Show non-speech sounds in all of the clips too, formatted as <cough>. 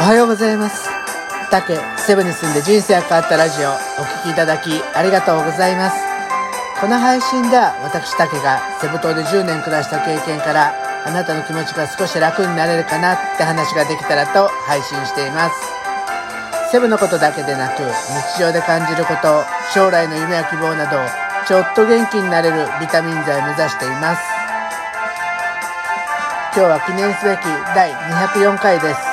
おはようございます。竹セブに住んで人生が変わったラジオお聴きいただきありがとうございます。この配信では私竹がセブ島で10年暮らした経験からあなたの気持ちが少し楽になれるかなって話ができたらと配信しています。セブのことだけでなく日常で感じること将来の夢や希望などちょっと元気になれるビタミン剤を目指しています。今日は記念すべき第204回です。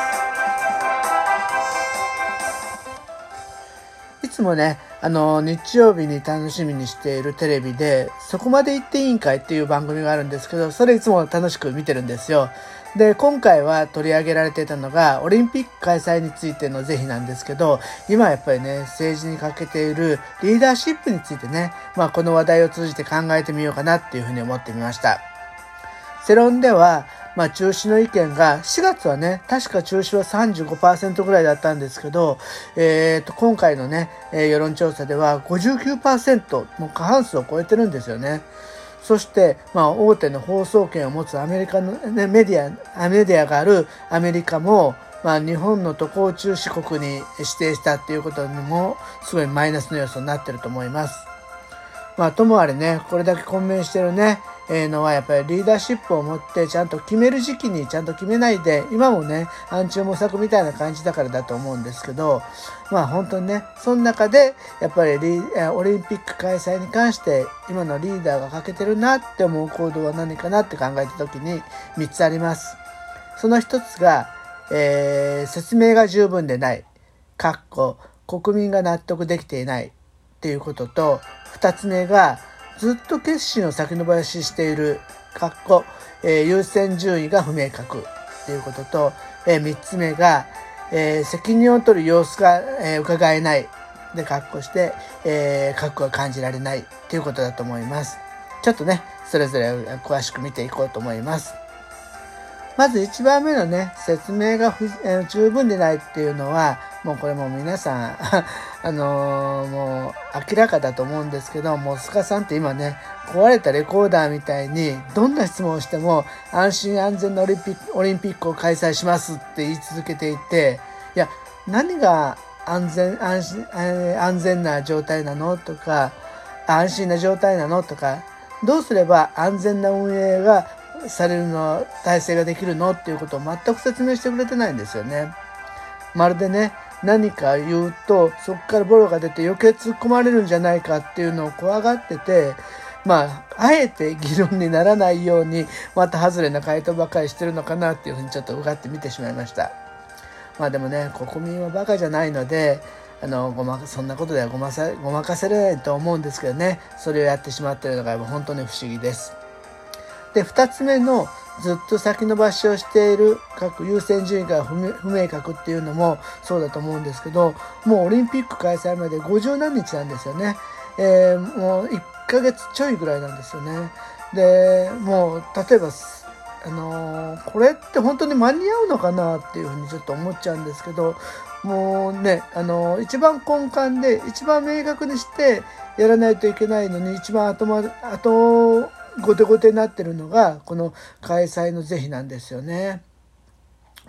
つもね、あの、日曜日に楽しみにしているテレビで、そこまで行っていいんかいっていう番組があるんですけど、それいつも楽しく見てるんですよ。で、今回は取り上げられてたのが、オリンピック開催についての是非なんですけど、今やっぱりね、政治に欠けているリーダーシップについてね、まあこの話題を通じて考えてみようかなっていうふうに思ってみました。世論では、まあ、中止の意見が、4月はね、確か中止は35%ぐらいだったんですけど、えー、と、今回のね、え世論調査では59%、もう過半数を超えてるんですよね。そして、まあ、大手の放送権を持つアメリカの、ね、メディア、メディアがあるアメリカも、まあ、日本の渡航中止国に指定したっていうことにも、すごいマイナスの要素になってると思います。まあ、ともあれね、これだけ混迷してるね、のはやっぱりリーダーシップを持ってちゃんと決める時期にちゃんと決めないで、今もね、暗中模索みたいな感じだからだと思うんですけど、まあ本当にね、その中で、やっぱりリオリンピック開催に関して、今のリーダーが欠けてるなって思う行動は何かなって考えた時に3つあります。その1つが、えー、説明が十分でない。かっこ、国民が納得できていないっていうことと、2つ目がずっと決心を先延ばししている、かっこ、えー、優先順位が不明確っていうことと、えー、3つ目が、えー、責任を取る様子が、えー、伺えないで確保して、えー、覚悟が感じられないっていうことだと思います。ちょっとね、それぞれ詳しく見ていこうと思います。まず1番目のね、説明がえー、十分でないっていうのは、もうこれも皆さん <laughs> あのー、もう明らかだと思うんですけど、もうスカさんって今ね、壊れたレコーダーみたいに、どんな質問をしても、安心安全なオリンピックオリンピックを開催しますって言い続けていて、いや、何が安全、安心、安全な状態なのとか、安心な状態なのとか、どうすれば安全な運営がされるの、体制ができるのっていうことを全く説明してくれてないんですよね。まるでね、何か言うと、そこからボロが出て余計突っ込まれるんじゃないかっていうのを怖がってて、まあ、あえて議論にならないように、また外れな回答ばかりしてるのかなっていうふうにちょっとうがって見てしまいました。まあでもね、国民はバカじゃないので、あの、ごま、そんなことではごまさ、ごまかせれないと思うんですけどね、それをやってしまってるのが本当に不思議です。で、二つ目のずっと先延ばしをしている各優先順位が不明確っていうのもそうだと思うんですけど、もうオリンピック開催まで50何日なんですよね。えー、もう1ヶ月ちょいぐらいなんですよね。で、もう例えば、あのー、これって本当に間に合うのかなっていうふうにちょっと思っちゃうんですけど、もうね、あのー、一番根幹で一番明確にしてやらないといけないのに一番後ま、後後手後手になってるのがこの開催の是非なんですよね。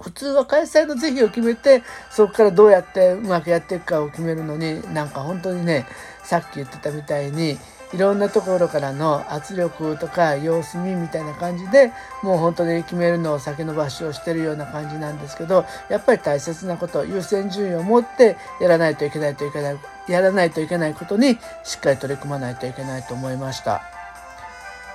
普通は開催の是非を決めてそこからどうやってうまくやっていくかを決めるのになんか本当にねさっき言ってたみたいにいろんなところからの圧力とか様子見みたいな感じでもう本当に決めるのを先延ばしをしてるような感じなんですけどやっぱり大切なこと優先順位を持ってやらないといけないといけないやらないといけないことにしっかり取り組まないといけないと思いました。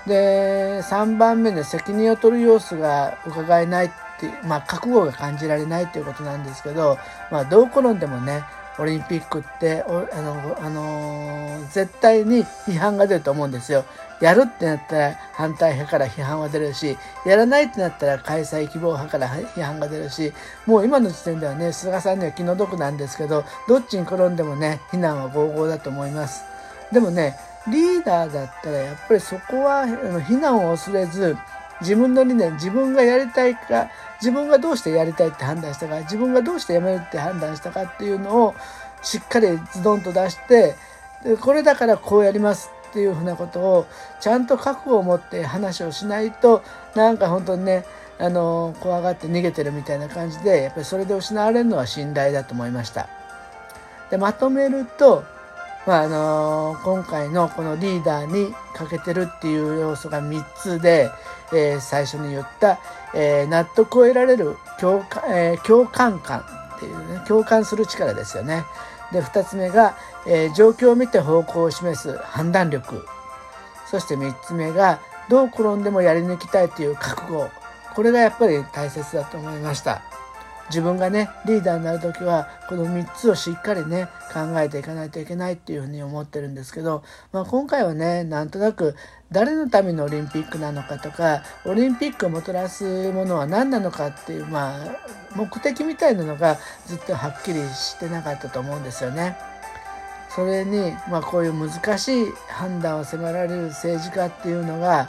で、3番目で責任を取る様子が伺えないって、まあ、覚悟が感じられないということなんですけど、まあ、どう転んでもね、オリンピックってあの、あのー、絶対に批判が出ると思うんですよ。やるってなったら反対派から批判は出るし、やらないってなったら開催希望派から批判が出るし、もう今の時点ではね、菅さんには気の毒なんですけど、どっちに転んでもね、非難は合々だと思います。でもね、リーダーだったらやっぱりそこは非難を恐れず自分の理念自分がやりたいか自分がどうしてやりたいって判断したか自分がどうしてやめるって判断したかっていうのをしっかりズドンと出してでこれだからこうやりますっていうふうなことをちゃんと覚悟を持って話をしないとなんか本当にねあの怖がって逃げてるみたいな感じでやっぱりそれで失われるのは信頼だと思いました。でまとめると、まああの今回のこのリーダーに欠けてるっていう要素が3つで、えー、最初に言った、えー、納得を得られる共感,、え、共感感っていうね共感する力ですよね。で2つ目が、え状況を見て方向を示す判断力。そして3つ目がどう転んでもやり抜きたいという覚悟。これがやっぱり大切だと思いました。自分がねリーダーになる時はこの3つをしっかりね考えていかないといけないっていうふうに思ってるんですけど、まあ、今回はねなんとなく誰のためのオリンピックなのかとかオリンピックをもたらすものは何なのかっていうまあ目的みたいなのがずっとはっきりしてなかったと思うんですよね。それに、まあ、こういう難しい判断を迫られる政治家っていうのが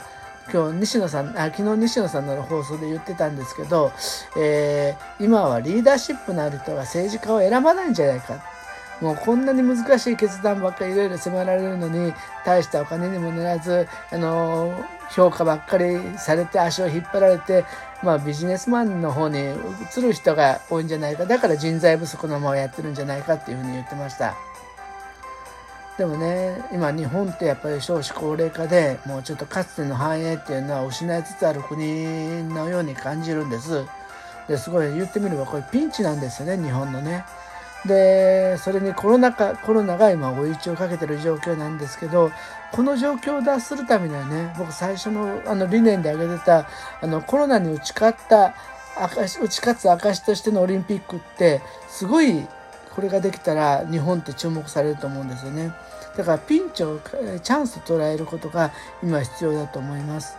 今日西野さんあ昨日西野さんの放送で言ってたんですけど、えー、今はリーダーシップのある人が政治家を選ばないんじゃないかもうこんなに難しい決断ばっかりいろいろ迫られるのに大したお金にもならず、あの評価ばっかりされて足を引っ張られて、まあ、ビジネスマンの方に移る人が多いんじゃないかだから人材不足のままやってるんじゃないかっていうふうに言ってました。でもね今日本ってやっぱり少子高齢化でもうちょっとかつての繁栄っていうのは失いつつある国のように感じるんです。ですごい言ってみればこれピンチなんですよね日本のね。でそれにコロナ禍コロナが今追い打ちをかけてる状況なんですけどこの状況を脱するためにはね僕最初のあの理念で挙げてたあのコロナに打ち勝った打ち勝つ証としてのオリンピックってすごいこれができたら日本って注目されると思うんですよね。だからピンチをチャンスと捉えることが今必要だと思います。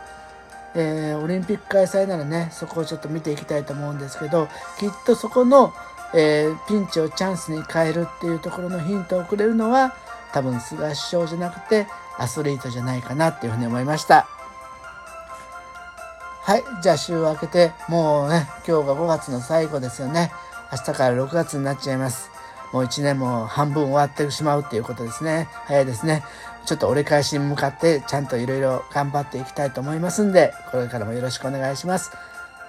えー、オリンピック開催ならねそこをちょっと見ていきたいと思うんですけどきっとそこの、えー、ピンチをチャンスに変えるっていうところのヒントをくれるのは多分菅首相じゃなくてアスリートじゃないかなっていうふうに思いました。はいじゃあ週明けてもうね今日が5月の最後ですよね。明日から6月になっちゃいます。もう1年も半分終わってしまうっていうことですね。早いですね。ちょっと折り返しに向かってちゃんといろいろ頑張っていきたいと思いますんで、これからもよろしくお願いします。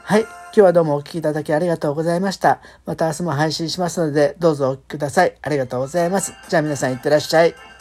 はい。今日はどうもお聴きいただきありがとうございました。また明日も配信しますので、どうぞお聴きください。ありがとうございます。じゃあ皆さんいってらっしゃい。